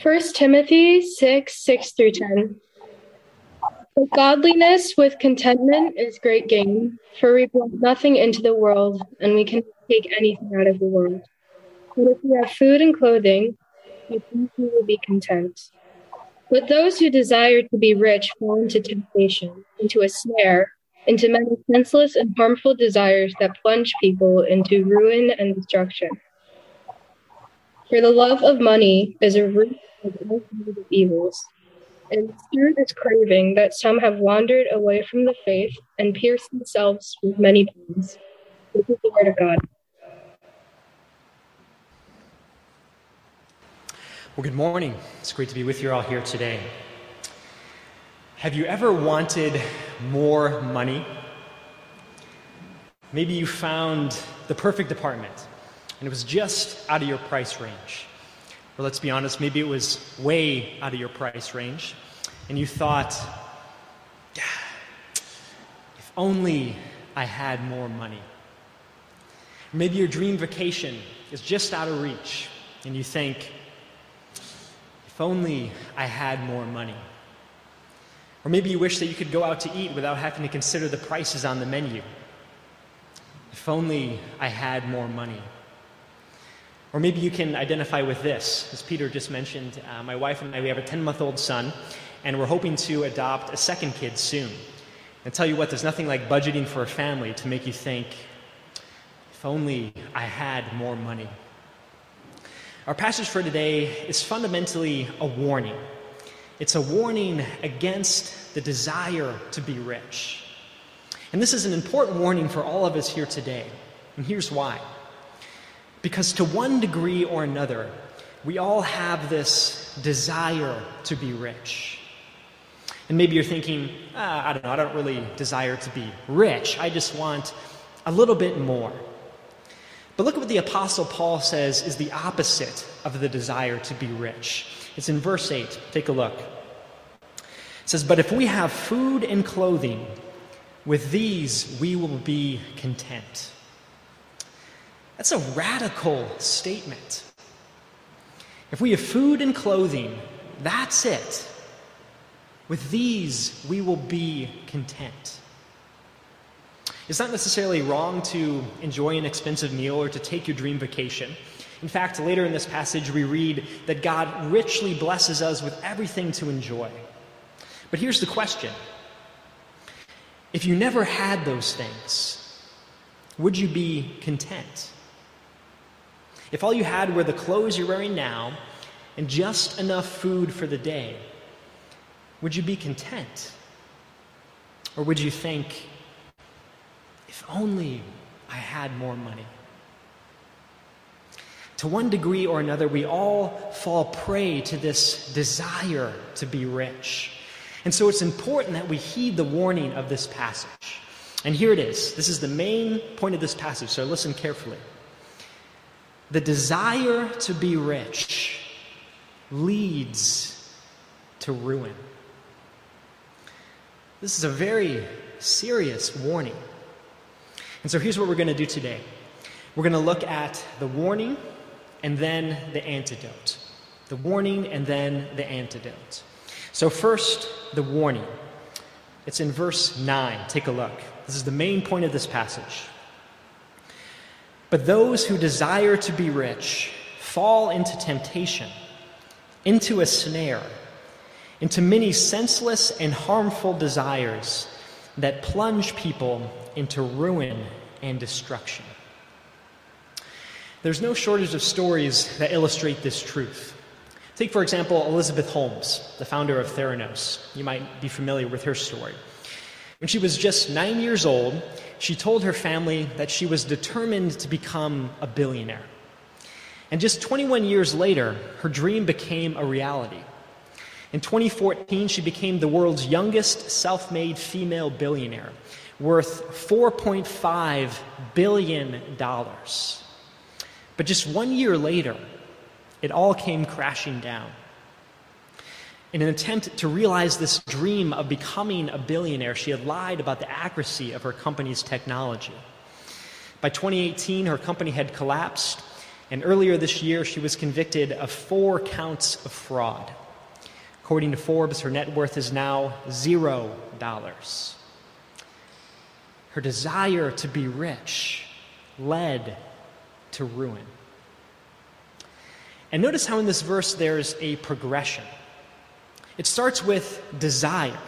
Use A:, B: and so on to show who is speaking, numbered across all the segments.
A: 1 Timothy 6 6 through 10. But godliness with contentment is great gain, for we brought nothing into the world, and we can take anything out of the world. But if we have food and clothing, we will be content. But those who desire to be rich fall into temptation, into a snare, into many senseless and harmful desires that plunge people into ruin and destruction. For the love of money is a root of all kinds of evils. And through this craving that some have wandered away from the faith and pierced themselves with many pains. This is the word of God.
B: Well, good morning. It's great to be with you all here today. Have you ever wanted more money? Maybe you found the perfect apartment and it was just out of your price range. Or let's be honest, maybe it was way out of your price range, and you thought, if only I had more money. Maybe your dream vacation is just out of reach, and you think, if only I had more money. Or maybe you wish that you could go out to eat without having to consider the prices on the menu. If only I had more money. Or maybe you can identify with this. As Peter just mentioned, uh, my wife and I, we have a 10 month old son, and we're hoping to adopt a second kid soon. And tell you what, there's nothing like budgeting for a family to make you think, if only I had more money. Our passage for today is fundamentally a warning. It's a warning against the desire to be rich. And this is an important warning for all of us here today. And here's why. Because to one degree or another, we all have this desire to be rich. And maybe you're thinking, ah, I don't know, I don't really desire to be rich. I just want a little bit more. But look at what the Apostle Paul says is the opposite of the desire to be rich. It's in verse 8. Take a look. It says, But if we have food and clothing, with these we will be content. That's a radical statement. If we have food and clothing, that's it. With these, we will be content. It's not necessarily wrong to enjoy an expensive meal or to take your dream vacation. In fact, later in this passage, we read that God richly blesses us with everything to enjoy. But here's the question If you never had those things, would you be content? If all you had were the clothes you're wearing now and just enough food for the day, would you be content? Or would you think, if only I had more money? To one degree or another, we all fall prey to this desire to be rich. And so it's important that we heed the warning of this passage. And here it is. This is the main point of this passage, so listen carefully. The desire to be rich leads to ruin. This is a very serious warning. And so here's what we're going to do today we're going to look at the warning and then the antidote. The warning and then the antidote. So, first, the warning. It's in verse 9. Take a look. This is the main point of this passage. But those who desire to be rich fall into temptation, into a snare, into many senseless and harmful desires that plunge people into ruin and destruction. There's no shortage of stories that illustrate this truth. Take, for example, Elizabeth Holmes, the founder of Theranos. You might be familiar with her story. When she was just nine years old, she told her family that she was determined to become a billionaire. And just 21 years later, her dream became a reality. In 2014, she became the world's youngest self made female billionaire, worth $4.5 billion. But just one year later, it all came crashing down. In an attempt to realize this dream of becoming a billionaire, she had lied about the accuracy of her company's technology. By 2018, her company had collapsed, And earlier this year, she was convicted of four counts of fraud. According to Forbes, her net worth is now zero dollars. Her desire to be rich led to ruin. And notice how in this verse there's a progression. It starts with desire,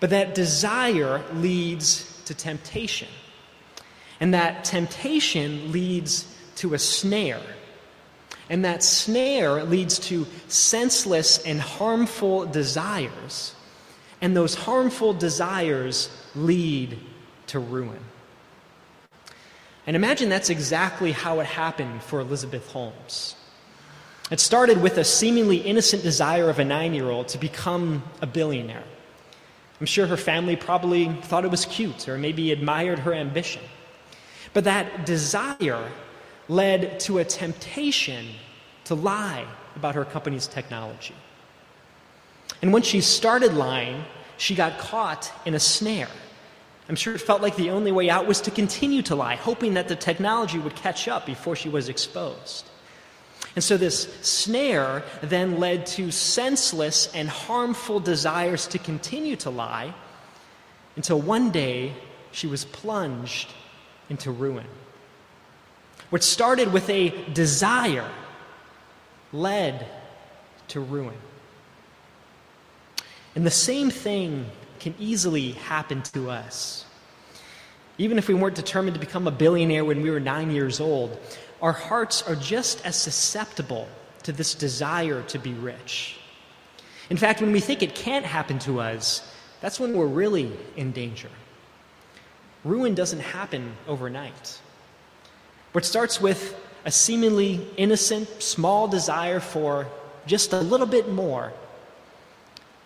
B: but that desire leads to temptation. And that temptation leads to a snare. And that snare leads to senseless and harmful desires. And those harmful desires lead to ruin. And imagine that's exactly how it happened for Elizabeth Holmes. It started with a seemingly innocent desire of a nine year old to become a billionaire. I'm sure her family probably thought it was cute or maybe admired her ambition. But that desire led to a temptation to lie about her company's technology. And when she started lying, she got caught in a snare. I'm sure it felt like the only way out was to continue to lie, hoping that the technology would catch up before she was exposed. And so this snare then led to senseless and harmful desires to continue to lie until one day she was plunged into ruin. What started with a desire led to ruin. And the same thing can easily happen to us. Even if we weren't determined to become a billionaire when we were nine years old, our hearts are just as susceptible to this desire to be rich. In fact, when we think it can't happen to us, that's when we're really in danger. Ruin doesn't happen overnight. What starts with a seemingly innocent, small desire for just a little bit more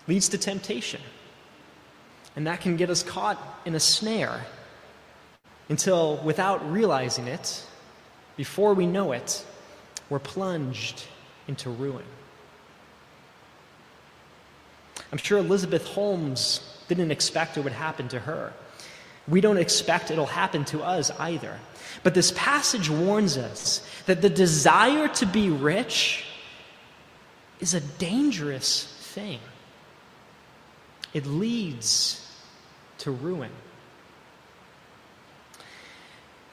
B: leads to temptation. And that can get us caught in a snare until, without realizing it, before we know it, we're plunged into ruin. I'm sure Elizabeth Holmes didn't expect it would happen to her. We don't expect it'll happen to us either. But this passage warns us that the desire to be rich is a dangerous thing, it leads to ruin.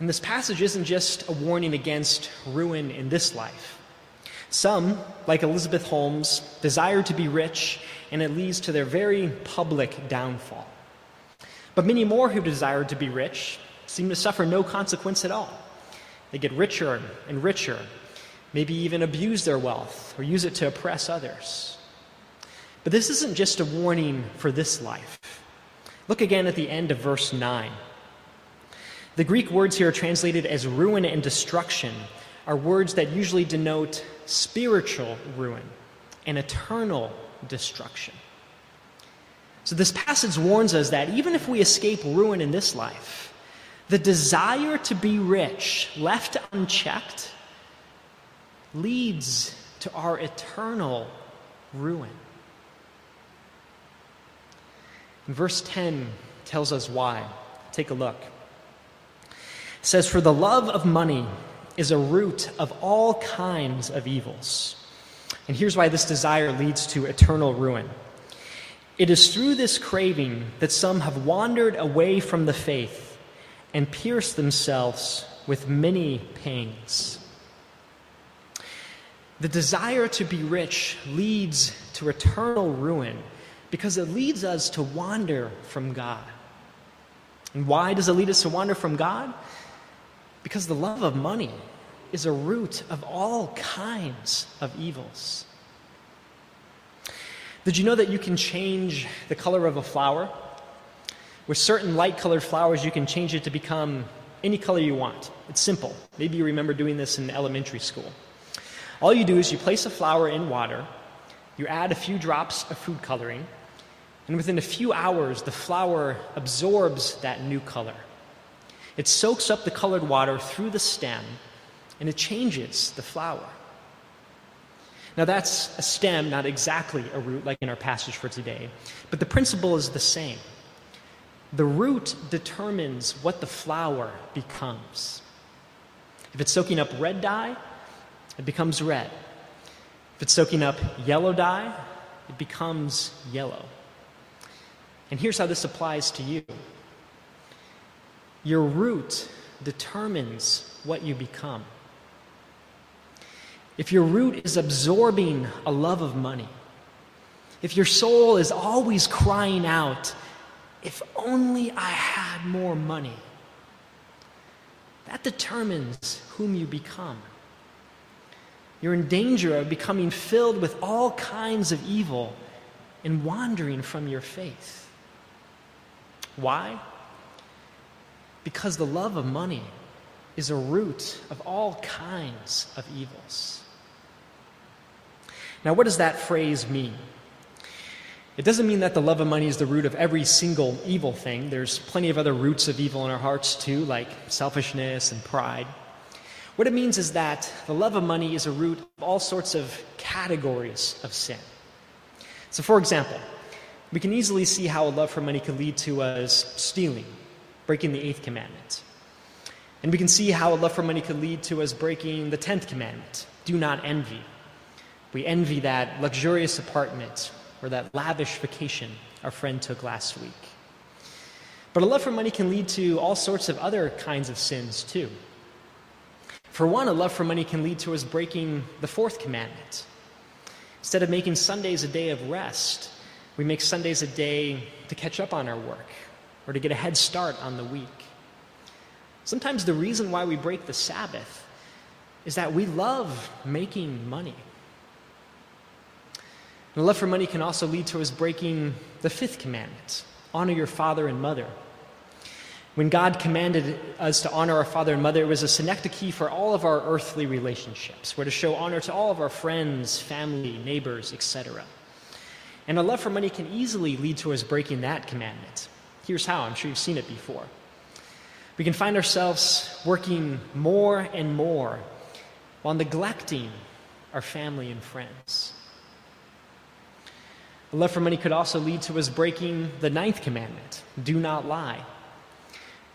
B: And this passage isn't just a warning against ruin in this life. Some, like Elizabeth Holmes, desire to be rich, and it leads to their very public downfall. But many more who desire to be rich seem to suffer no consequence at all. They get richer and richer, maybe even abuse their wealth or use it to oppress others. But this isn't just a warning for this life. Look again at the end of verse 9. The Greek words here translated as ruin and destruction are words that usually denote spiritual ruin and eternal destruction. So, this passage warns us that even if we escape ruin in this life, the desire to be rich, left unchecked, leads to our eternal ruin. And verse 10 tells us why. Take a look says, For the love of money is a root of all kinds of evils. And here's why this desire leads to eternal ruin. It is through this craving that some have wandered away from the faith and pierced themselves with many pangs. The desire to be rich leads to eternal ruin because it leads us to wander from God. And why does it lead us to wander from God? Because the love of money is a root of all kinds of evils. Did you know that you can change the color of a flower? With certain light colored flowers, you can change it to become any color you want. It's simple. Maybe you remember doing this in elementary school. All you do is you place a flower in water, you add a few drops of food coloring, and within a few hours, the flower absorbs that new color. It soaks up the colored water through the stem and it changes the flower. Now, that's a stem, not exactly a root like in our passage for today, but the principle is the same. The root determines what the flower becomes. If it's soaking up red dye, it becomes red. If it's soaking up yellow dye, it becomes yellow. And here's how this applies to you your root determines what you become. If your root is absorbing a love of money, if your soul is always crying out, if only I had more money, that determines whom you become. You're in danger of becoming filled with all kinds of evil and wandering from your faith. Why? Because the love of money is a root of all kinds of evils. Now, what does that phrase mean? It doesn't mean that the love of money is the root of every single evil thing. There's plenty of other roots of evil in our hearts, too, like selfishness and pride. What it means is that the love of money is a root of all sorts of categories of sin. So, for example, we can easily see how a love for money could lead to us stealing, breaking the eighth commandment. And we can see how a love for money could lead to us breaking the tenth commandment do not envy. We envy that luxurious apartment or that lavish vacation our friend took last week. But a love for money can lead to all sorts of other kinds of sins, too. For one, a love for money can lead to us breaking the fourth commandment. Instead of making Sundays a day of rest, we make Sundays a day to catch up on our work or to get a head start on the week. Sometimes the reason why we break the Sabbath is that we love making money. And love for money can also lead to us breaking the fifth commandment honor your father and mother. When God commanded us to honor our father and mother, it was a synecdoche for all of our earthly relationships. We're to show honor to all of our friends, family, neighbors, etc. And a love for money can easily lead to us breaking that commandment. Here's how I'm sure you've seen it before. We can find ourselves working more and more while neglecting our family and friends. A love for money could also lead to us breaking the ninth commandment do not lie.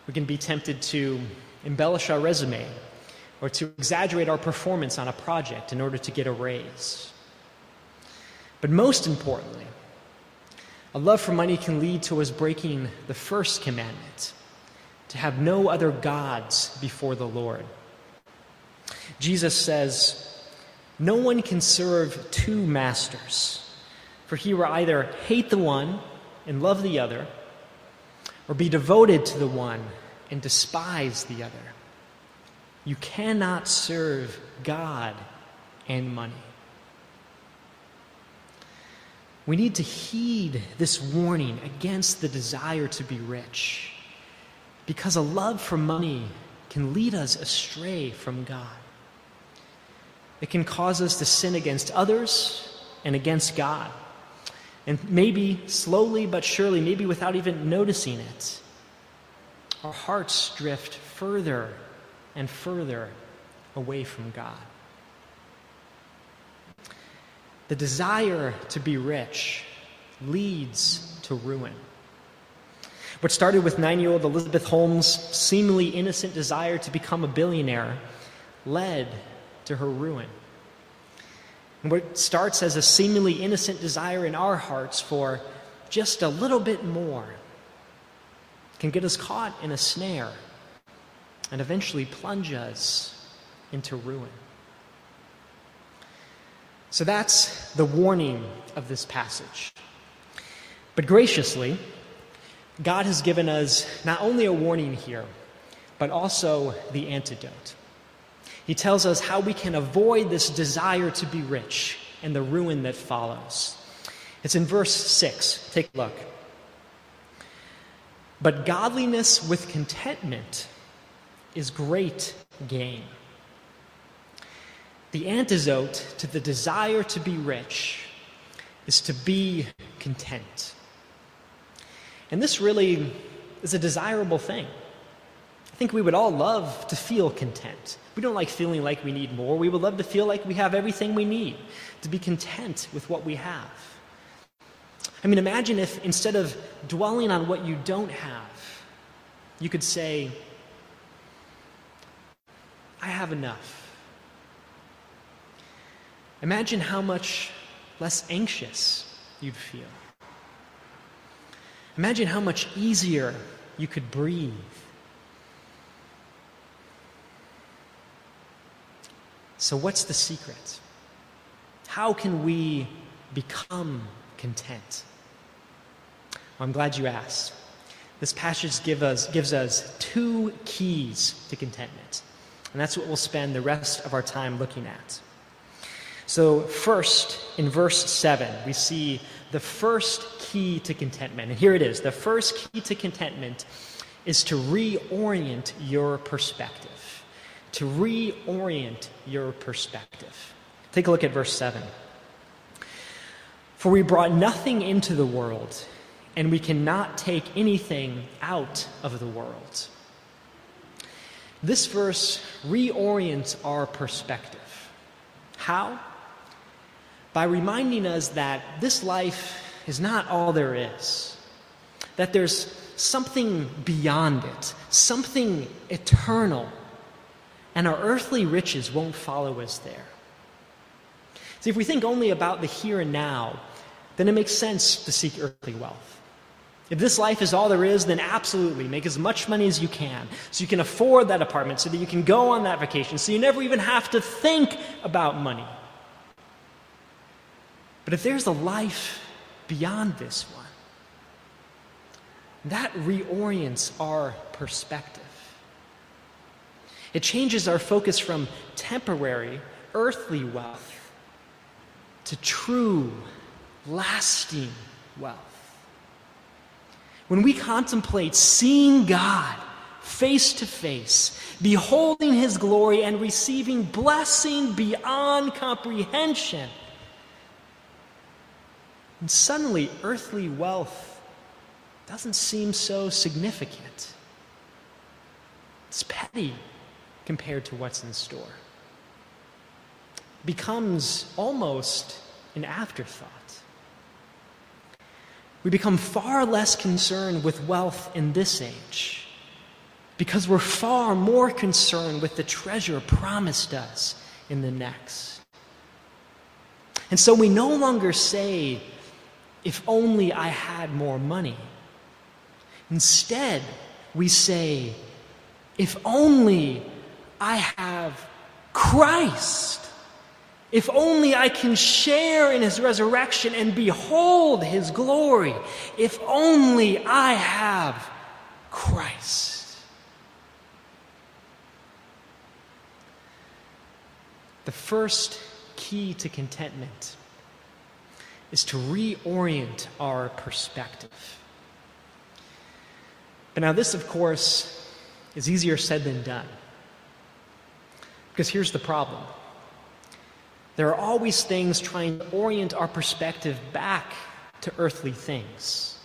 B: We can be tempted to embellish our resume or to exaggerate our performance on a project in order to get a raise. But most importantly, a love for money can lead to us breaking the first commandment to have no other gods before the Lord. Jesus says, No one can serve two masters. For he will either hate the one and love the other, or be devoted to the one and despise the other. You cannot serve God and money. We need to heed this warning against the desire to be rich because a love for money can lead us astray from God. It can cause us to sin against others and against God. And maybe slowly but surely, maybe without even noticing it, our hearts drift further and further away from God. The desire to be rich leads to ruin. What started with nine year old Elizabeth Holmes' seemingly innocent desire to become a billionaire led to her ruin. And what starts as a seemingly innocent desire in our hearts for just a little bit more can get us caught in a snare and eventually plunge us into ruin. So that's the warning of this passage. But graciously, God has given us not only a warning here, but also the antidote. He tells us how we can avoid this desire to be rich and the ruin that follows. It's in verse 6. Take a look. But godliness with contentment is great gain. The antidote to the desire to be rich is to be content. And this really is a desirable thing. I think we would all love to feel content. We don't like feeling like we need more. We would love to feel like we have everything we need, to be content with what we have. I mean, imagine if instead of dwelling on what you don't have, you could say, I have enough. Imagine how much less anxious you'd feel. Imagine how much easier you could breathe. So, what's the secret? How can we become content? Well, I'm glad you asked. This passage give us, gives us two keys to contentment, and that's what we'll spend the rest of our time looking at. So, first, in verse 7, we see the first key to contentment. And here it is the first key to contentment is to reorient your perspective to reorient your perspective. Take a look at verse 7. For we brought nothing into the world, and we cannot take anything out of the world. This verse reorients our perspective. How? By reminding us that this life is not all there is, that there's something beyond it, something eternal and our earthly riches won't follow us there. See, if we think only about the here and now, then it makes sense to seek earthly wealth. If this life is all there is, then absolutely make as much money as you can so you can afford that apartment, so that you can go on that vacation, so you never even have to think about money. But if there's a life beyond this one, that reorients our perspective. It changes our focus from temporary, earthly wealth to true, lasting wealth. When we contemplate seeing God face to face, beholding his glory, and receiving blessing beyond comprehension, and suddenly earthly wealth doesn't seem so significant. It's petty compared to what's in store. It becomes almost an afterthought. We become far less concerned with wealth in this age because we're far more concerned with the treasure promised us in the next. And so we no longer say, if only I had more money. Instead, we say, if only I have Christ. If only I can share in his resurrection and behold his glory. If only I have Christ. The first key to contentment is to reorient our perspective. But now, this, of course, is easier said than done. Because here's the problem there are always things trying to orient our perspective back to earthly things.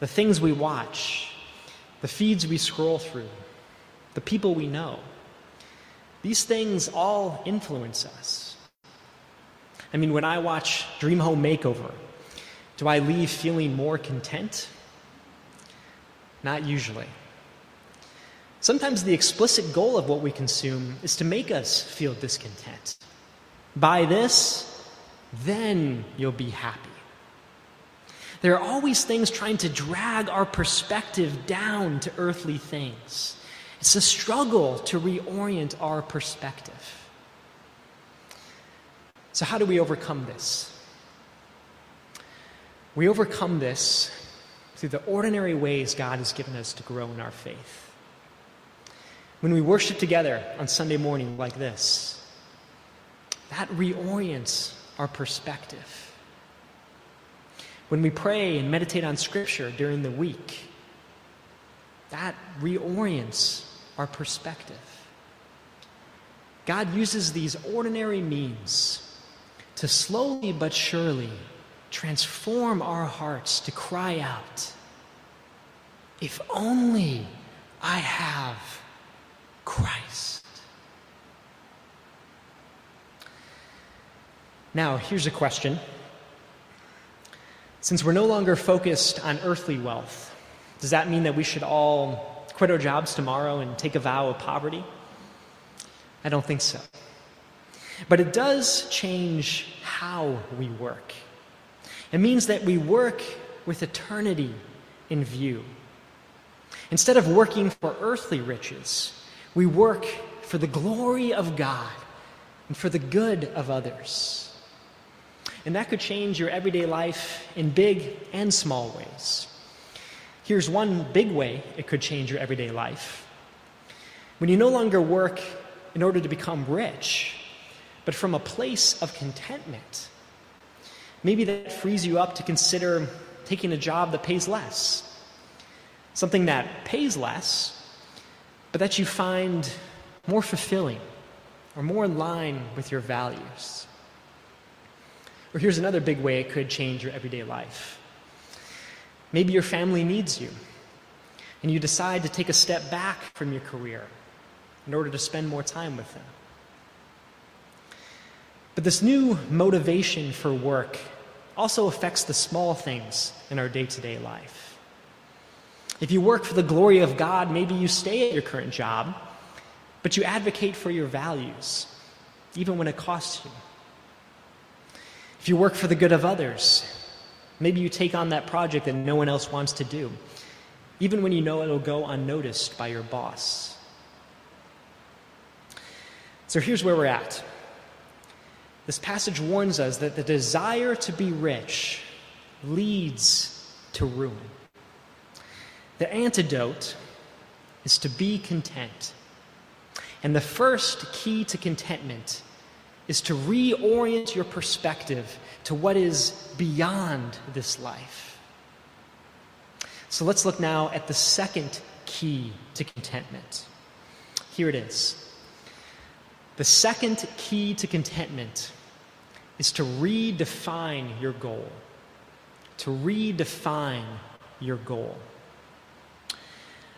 B: The things we watch, the feeds we scroll through, the people we know. These things all influence us. I mean, when I watch Dream Home Makeover, do I leave feeling more content? Not usually. Sometimes the explicit goal of what we consume is to make us feel discontent. Buy this, then you'll be happy. There are always things trying to drag our perspective down to earthly things. It's a struggle to reorient our perspective. So, how do we overcome this? We overcome this through the ordinary ways God has given us to grow in our faith. When we worship together on Sunday morning like this, that reorients our perspective. When we pray and meditate on Scripture during the week, that reorients our perspective. God uses these ordinary means to slowly but surely transform our hearts to cry out, If only I have Christ. Now, here's a question. Since we're no longer focused on earthly wealth, does that mean that we should all quit our jobs tomorrow and take a vow of poverty? I don't think so. But it does change how we work. It means that we work with eternity in view. Instead of working for earthly riches, we work for the glory of God and for the good of others. And that could change your everyday life in big and small ways. Here's one big way it could change your everyday life. When you no longer work in order to become rich, but from a place of contentment, maybe that frees you up to consider taking a job that pays less, something that pays less, but that you find more fulfilling or more in line with your values. Or here's another big way it could change your everyday life. Maybe your family needs you, and you decide to take a step back from your career in order to spend more time with them. But this new motivation for work also affects the small things in our day to day life. If you work for the glory of God, maybe you stay at your current job, but you advocate for your values, even when it costs you. If you work for the good of others, maybe you take on that project that no one else wants to do, even when you know it'll go unnoticed by your boss. So here's where we're at. This passage warns us that the desire to be rich leads to ruin. The antidote is to be content. And the first key to contentment is to reorient your perspective to what is beyond this life. So let's look now at the second key to contentment. Here it is. The second key to contentment is to redefine your goal. To redefine your goal.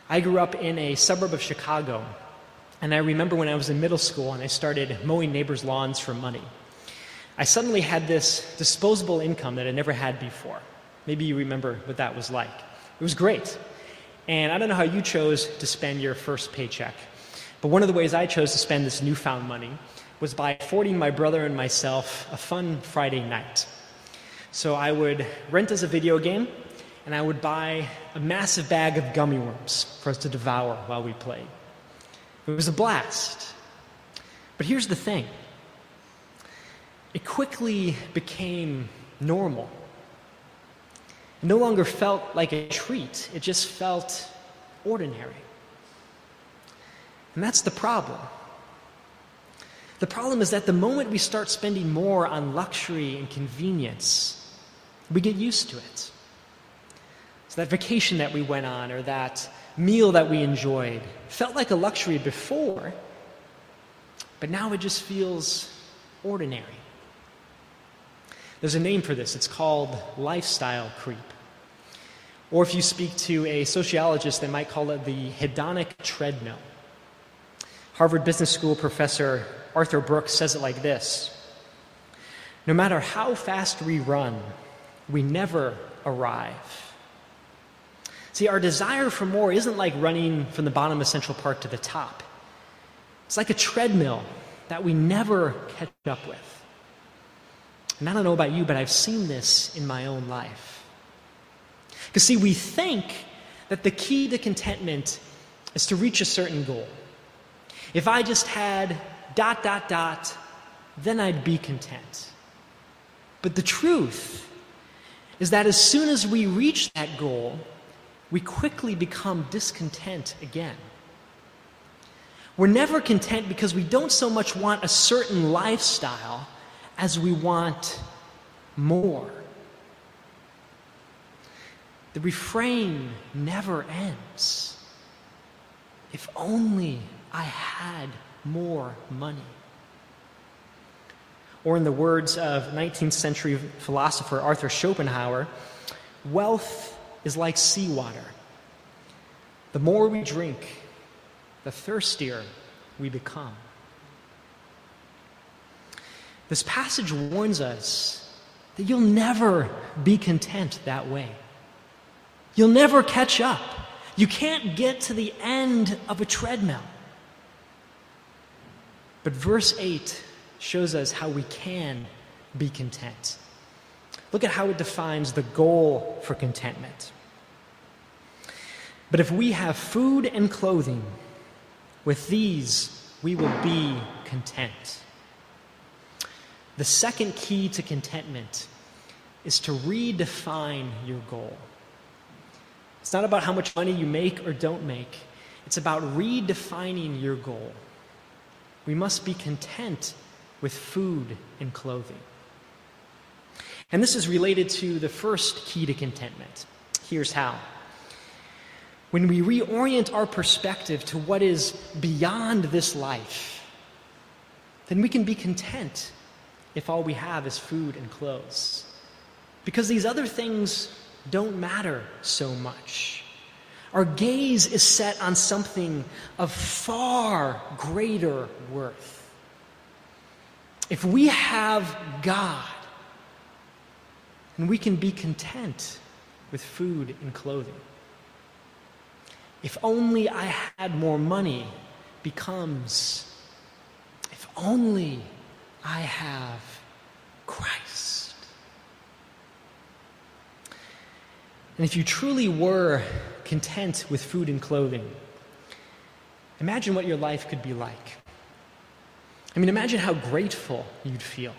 B: I grew up in a suburb of Chicago, and I remember when I was in middle school and I started mowing neighbors' lawns for money. I suddenly had this disposable income that I never had before. Maybe you remember what that was like. It was great. And I don't know how you chose to spend your first paycheck, but one of the ways I chose to spend this newfound money was by affording my brother and myself a fun Friday night. So I would rent us a video game, and I would buy a massive bag of gummy worms for us to devour while we played. It was a blast. But here's the thing it quickly became normal. It no longer felt like a treat, it just felt ordinary. And that's the problem. The problem is that the moment we start spending more on luxury and convenience, we get used to it. So, that vacation that we went on or that meal that we enjoyed felt like a luxury before, but now it just feels ordinary. There's a name for this, it's called lifestyle creep. Or if you speak to a sociologist, they might call it the hedonic treadmill. Harvard Business School professor Arthur Brooks says it like this No matter how fast we run, we never arrive. See, our desire for more isn't like running from the bottom of Central Park to the top. It's like a treadmill that we never catch up with. And I don't know about you, but I've seen this in my own life. Because, see, we think that the key to contentment is to reach a certain goal. If I just had dot, dot, dot, then I'd be content. But the truth is that as soon as we reach that goal, we quickly become discontent again. We're never content because we don't so much want a certain lifestyle as we want more. The refrain never ends. If only I had more money. Or, in the words of 19th century philosopher Arthur Schopenhauer, wealth is like seawater. The more we drink, the thirstier we become. This passage warns us that you'll never be content that way. You'll never catch up. You can't get to the end of a treadmill. But verse 8 shows us how we can be content. Look at how it defines the goal for contentment. But if we have food and clothing, with these we will be content. The second key to contentment is to redefine your goal. It's not about how much money you make or don't make, it's about redefining your goal. We must be content with food and clothing. And this is related to the first key to contentment. Here's how. When we reorient our perspective to what is beyond this life, then we can be content if all we have is food and clothes. Because these other things don't matter so much. Our gaze is set on something of far greater worth. If we have God, then we can be content with food and clothing. If only I had more money becomes, if only I have Christ. And if you truly were content with food and clothing, imagine what your life could be like. I mean, imagine how grateful you'd feel.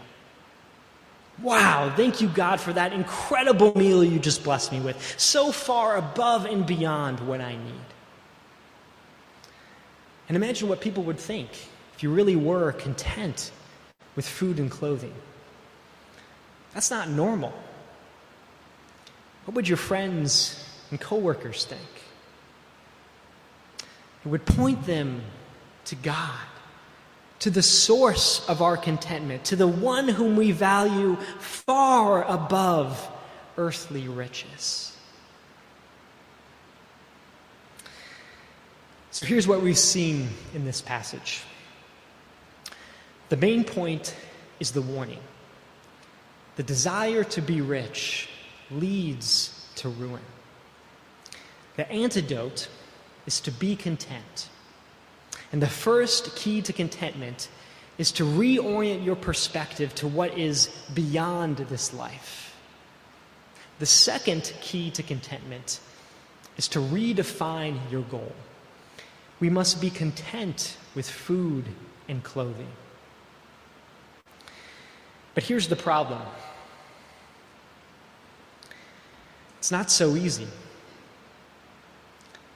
B: Wow, thank you, God, for that incredible meal you just blessed me with, so far above and beyond what I need. And imagine what people would think if you really were content with food and clothing. That's not normal. What would your friends and coworkers think? It would point them to God, to the source of our contentment, to the one whom we value far above earthly riches. So here's what we've seen in this passage. The main point is the warning. The desire to be rich leads to ruin. The antidote is to be content. And the first key to contentment is to reorient your perspective to what is beyond this life. The second key to contentment is to redefine your goal. We must be content with food and clothing. But here's the problem it's not so easy.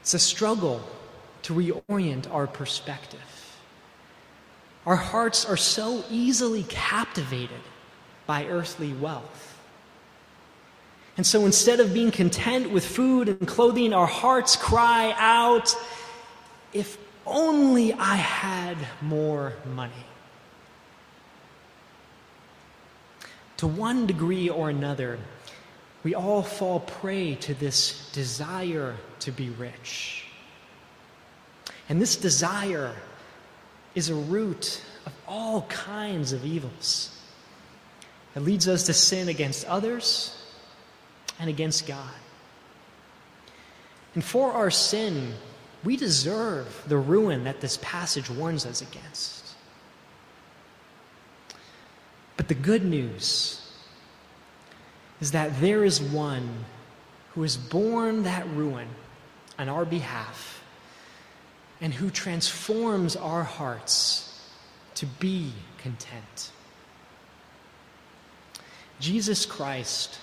B: It's a struggle to reorient our perspective. Our hearts are so easily captivated by earthly wealth. And so instead of being content with food and clothing, our hearts cry out, if only I had more money. To one degree or another, we all fall prey to this desire to be rich. And this desire is a root of all kinds of evils. It leads us to sin against others and against God. And for our sin, we deserve the ruin that this passage warns us against. But the good news is that there is one who has borne that ruin on our behalf and who transforms our hearts to be content. Jesus Christ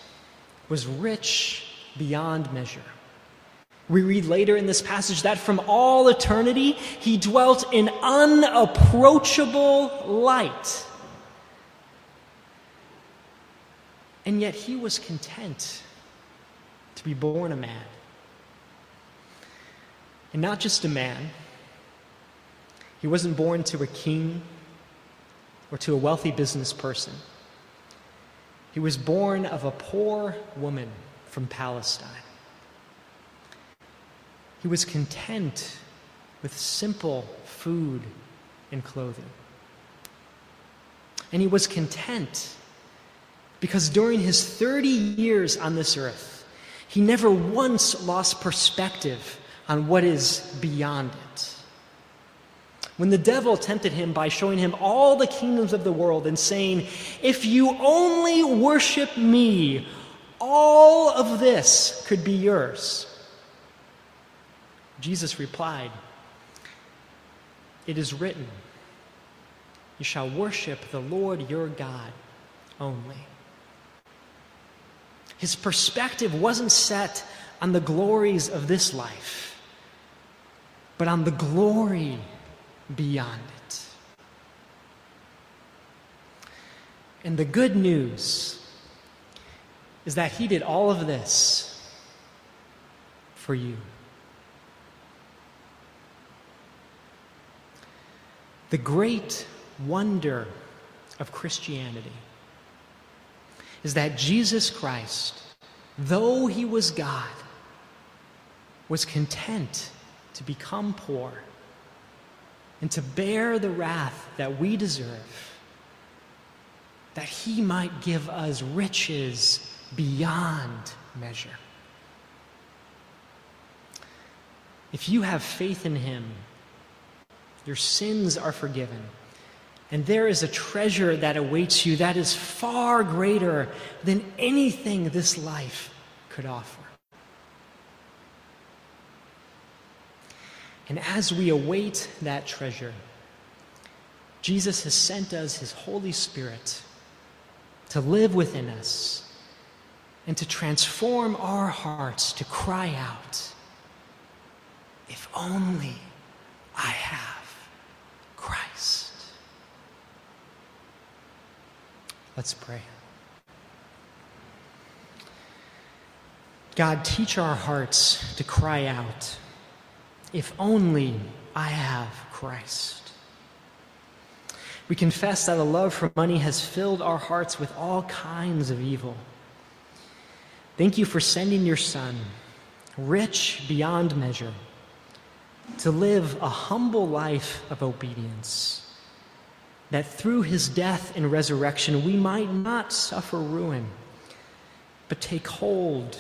B: was rich beyond measure. We read later in this passage that from all eternity he dwelt in unapproachable light. And yet he was content to be born a man. And not just a man, he wasn't born to a king or to a wealthy business person. He was born of a poor woman from Palestine. He was content with simple food and clothing. And he was content because during his 30 years on this earth, he never once lost perspective on what is beyond it. when the devil tempted him by showing him all the kingdoms of the world and saying, If you only worship me, all of this could be yours. Jesus replied, It is written, You shall worship the Lord your God only. His perspective wasn't set on the glories of this life, but on the glory beyond it. And the good news is that He did all of this for you. The great wonder of Christianity is that Jesus Christ, though he was God, was content to become poor and to bear the wrath that we deserve, that he might give us riches beyond measure. If you have faith in him, your sins are forgiven. And there is a treasure that awaits you that is far greater than anything this life could offer. And as we await that treasure, Jesus has sent us his Holy Spirit to live within us and to transform our hearts to cry out, if only I have Christ. Let's pray. God, teach our hearts to cry out, if only I have Christ. We confess that a love for money has filled our hearts with all kinds of evil. Thank you for sending your Son, rich beyond measure, to live a humble life of obedience that through his death and resurrection we might not suffer ruin, but take hold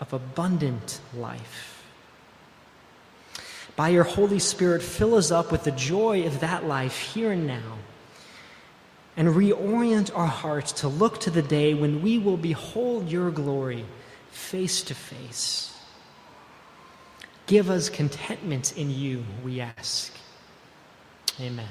B: of abundant life. By your Holy Spirit, fill us up with the joy of that life here and now, and reorient our hearts to look to the day when we will behold your glory face to face. Give us contentment in you, we ask. Amen.